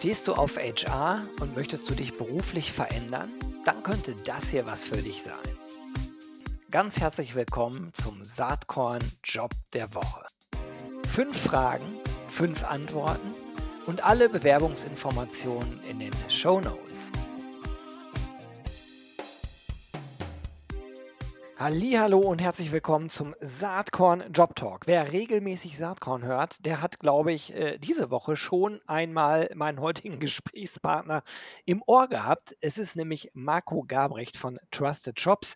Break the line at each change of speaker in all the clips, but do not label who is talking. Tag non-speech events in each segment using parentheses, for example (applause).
Stehst du auf HR und möchtest du dich beruflich verändern? Dann könnte das hier was für dich sein. Ganz herzlich willkommen zum Saatkorn Job der Woche. Fünf Fragen, fünf Antworten und alle Bewerbungsinformationen in den Show Notes. Hallo und herzlich willkommen zum Saatkorn Job Talk. Wer regelmäßig Saatkorn hört, der hat, glaube ich, äh, diese Woche schon einmal meinen heutigen (laughs) Gesprächspartner im Ohr gehabt. Es ist nämlich Marco Gabrecht von Trusted Shops.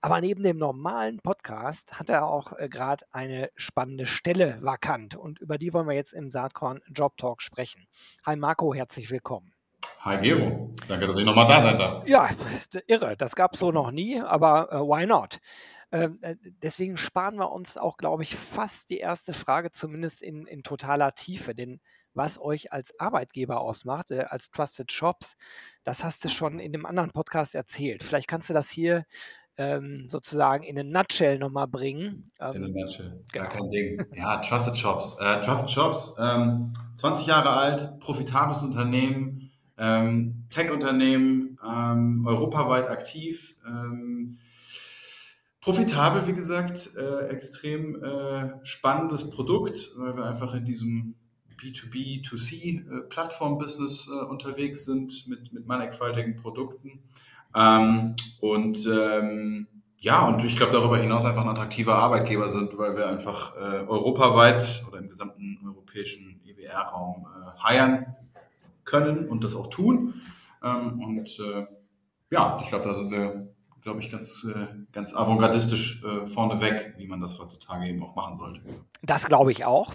Aber neben dem normalen Podcast hat er auch äh, gerade eine spannende Stelle vakant und über die wollen wir jetzt im Saatkorn Job Talk sprechen. Hi Marco, herzlich willkommen.
Hi Gero, danke, dass ich nochmal da sein darf.
Ja, irre, das gab es so noch nie, aber äh, why not? Ähm, äh, deswegen sparen wir uns auch, glaube ich, fast die erste Frage, zumindest in, in totaler Tiefe. Denn was euch als Arbeitgeber ausmacht, äh, als Trusted Shops, das hast du schon in dem anderen Podcast erzählt. Vielleicht kannst du das hier ähm, sozusagen in eine Nutshell nochmal bringen.
Ähm, in eine Nutshell, gar genau. kein Ding. Ja, Trusted Shops. Äh, Trusted Shops, 20 ähm, Jahre alt, profitables Unternehmen, ähm, Tech-Unternehmen, ähm, europaweit aktiv, ähm, profitabel, wie gesagt, äh, extrem äh, spannendes Produkt, weil wir einfach in diesem B2B, 2C äh, äh, unterwegs sind mit, mit mannigfaltigen Produkten. Ähm, und ähm, ja, und ich glaube darüber hinaus einfach ein attraktiver Arbeitgeber sind, weil wir einfach äh, europaweit oder im gesamten europäischen EWR-Raum äh, können und das auch tun. Ähm, und äh, ja, ich glaube, da sind wir, glaube ich, ganz, äh, ganz avantgardistisch äh, vorneweg, wie man das heutzutage eben auch machen sollte.
Das glaube ich auch.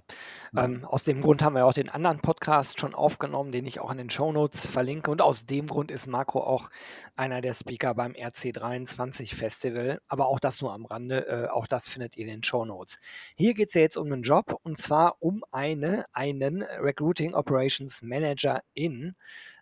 Ähm, aus dem Grund haben wir auch den anderen Podcast schon aufgenommen, den ich auch in den Show Notes verlinke. Und aus dem Grund ist Marco auch einer der Speaker beim RC23 Festival. Aber auch das nur am Rande. Äh, auch das findet ihr in den Show Notes. Hier geht es ja jetzt um einen Job und zwar um eine, einen Recruiting Operations Manager in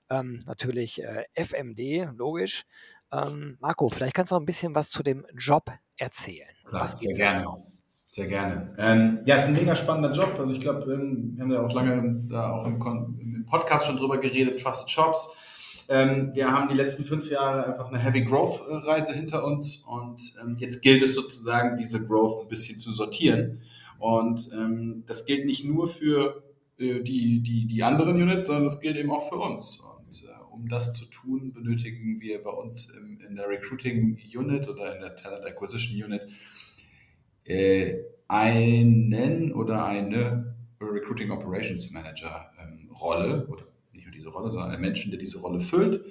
ähm, natürlich äh, FMD, logisch. Ähm, Marco, vielleicht kannst du noch ein bisschen was zu dem Job erzählen.
Klar, sehr gerne. Genau? Sehr gerne. Ähm, ja, ist ein mega spannender Job. Also ich glaube, ähm, wir haben ja auch lange da auch im, im, Podcast schon drüber geredet, Trusted Shops. Ähm, wir haben die letzten fünf Jahre einfach eine Heavy Growth Reise hinter uns und ähm, jetzt gilt es sozusagen, diese Growth ein bisschen zu sortieren. Und ähm, das gilt nicht nur für äh, die, die, die anderen Units, sondern das gilt eben auch für uns. Und äh, um das zu tun, benötigen wir bei uns im, in der Recruiting Unit oder in der Talent Acquisition Unit äh, einen oder eine Recruiting Operations Manager ähm, Rolle oder nicht nur diese Rolle, sondern einen Menschen, der diese Rolle füllt.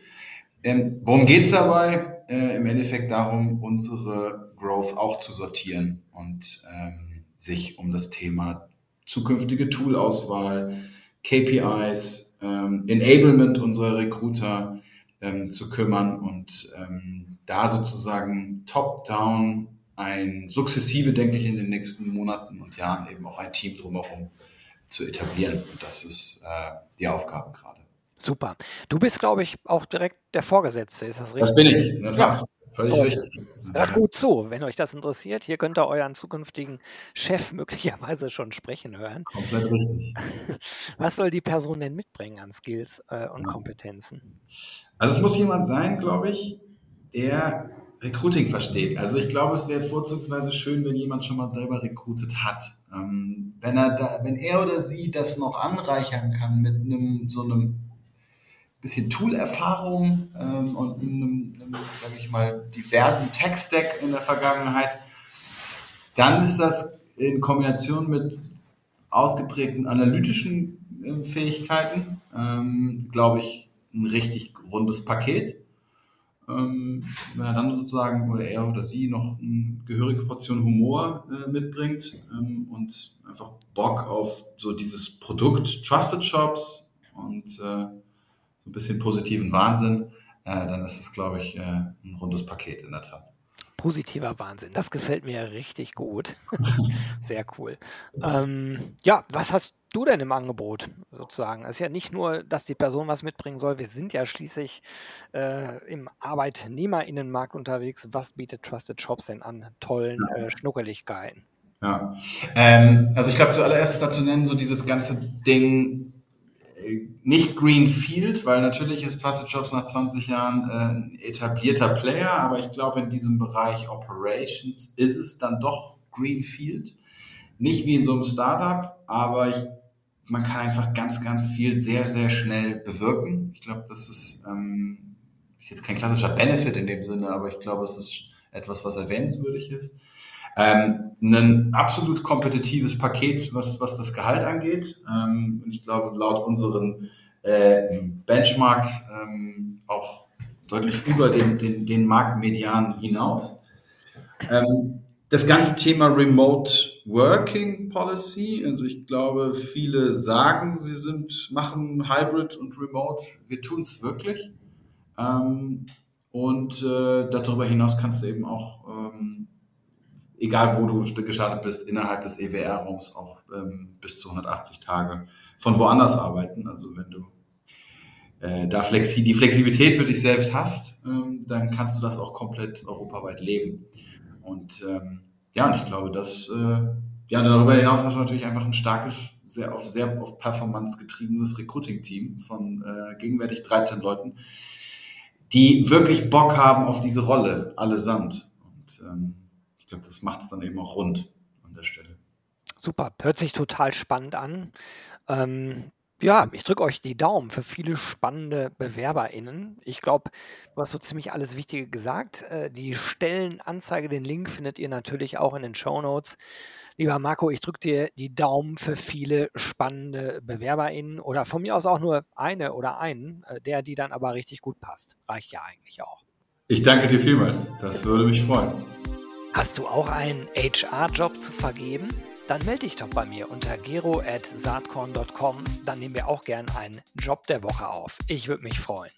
Ähm, worum geht es dabei? Äh, Im Endeffekt darum, unsere Growth auch zu sortieren und ähm, sich um das Thema zukünftige Toolauswahl, KPIs, ähm, Enablement unserer Recruiter ähm, zu kümmern und ähm, da sozusagen top-down ein sukzessive, denke ich, in den nächsten Monaten und Jahren eben auch ein Team drumherum zu etablieren. Und das ist äh, die Aufgabe gerade.
Super. Du bist, glaube ich, auch direkt der Vorgesetzte, ist das richtig?
Das bin ich. Ja. Völlig oh. richtig.
Hört gut zu, wenn euch das interessiert. Hier könnt ihr euren zukünftigen Chef (laughs) möglicherweise schon sprechen hören.
Komplett richtig. (laughs)
Was soll die Person denn mitbringen an Skills äh, und ja. Kompetenzen?
Also es muss jemand sein, glaube ich, der Recruiting versteht. Also ich glaube, es wäre vorzugsweise schön, wenn jemand schon mal selber recruited hat. Ähm, wenn er da, wenn er oder sie das noch anreichern kann mit einem so einem bisschen Tool-Erfahrung ähm, und einem, einem sage ich mal, diversen Tech-Stack in der Vergangenheit, dann ist das in Kombination mit ausgeprägten analytischen äh, Fähigkeiten, ähm, glaube ich, ein richtig rundes Paket. Ähm, wenn er dann sozusagen oder er oder sie noch eine gehörige Portion Humor äh, mitbringt ähm, und einfach Bock auf so dieses Produkt Trusted Shops und äh, so ein bisschen positiven Wahnsinn, äh, dann ist es, glaube ich, äh, ein rundes Paket in der Tat.
Positiver Wahnsinn, das gefällt mir richtig gut. (laughs) Sehr cool. Ähm, ja, was hast du denn im Angebot sozusagen? Es ist ja nicht nur, dass die Person was mitbringen soll. Wir sind ja schließlich äh, im Arbeitnehmerinnenmarkt unterwegs. Was bietet Trusted Shops denn an tollen äh, Schnuckeligkeiten?
Ja, ähm, also ich glaube zuallererst ist dazu nennen, so dieses ganze Ding nicht Greenfield, weil natürlich ist Trusted Jobs nach 20 Jahren äh, ein etablierter Player, aber ich glaube, in diesem Bereich Operations ist es dann doch Greenfield. Nicht wie in so einem Startup, aber ich, man kann einfach ganz, ganz viel sehr, sehr schnell bewirken. Ich glaube, das ist, ähm, ist jetzt kein klassischer Benefit in dem Sinne, aber ich glaube, es ist etwas, was erwähnenswürdig ist. Ähm, ein absolut kompetitives Paket, was, was das Gehalt angeht. Ähm, ich glaube, laut unseren äh, Benchmarks ähm, auch deutlich über den, den, den Marktmedian hinaus. Ähm, das ganze Thema Remote Working Policy, also ich glaube, viele sagen, sie sind, machen Hybrid und Remote. Wir tun es wirklich. Ähm, und äh, darüber hinaus kannst du eben auch ähm, egal wo du gestartet bist, innerhalb des EWR-Raums auch ähm, bis zu 180 Tage von woanders arbeiten. Also wenn du äh, da flexi die Flexibilität für dich selbst hast, ähm, dann kannst du das auch komplett europaweit leben. Und ähm, ja, und ich glaube, dass äh, ja, darüber hinaus hast du natürlich einfach ein starkes, sehr auf sehr auf Performance getriebenes Recruiting-Team von äh, gegenwärtig 13 Leuten, die wirklich Bock haben auf diese Rolle allesamt. Und ähm, ich glaube, das macht es dann eben auch rund an der Stelle.
Super, hört sich total spannend an. Ähm, ja, ich drücke euch die Daumen für viele spannende BewerberInnen. Ich glaube, du hast so ziemlich alles Wichtige gesagt. Äh, die Stellenanzeige, den Link findet ihr natürlich auch in den Show Notes. Lieber Marco, ich drücke dir die Daumen für viele spannende BewerberInnen oder von mir aus auch nur eine oder einen, äh, der, die dann aber richtig gut passt. Reicht ja eigentlich auch.
Ich danke dir vielmals. Das würde mich freuen.
Hast du auch einen HR-Job zu vergeben? Dann melde dich doch bei mir unter gero.saatkorn.com. Dann nehmen wir auch gern einen Job der Woche auf. Ich würde mich freuen.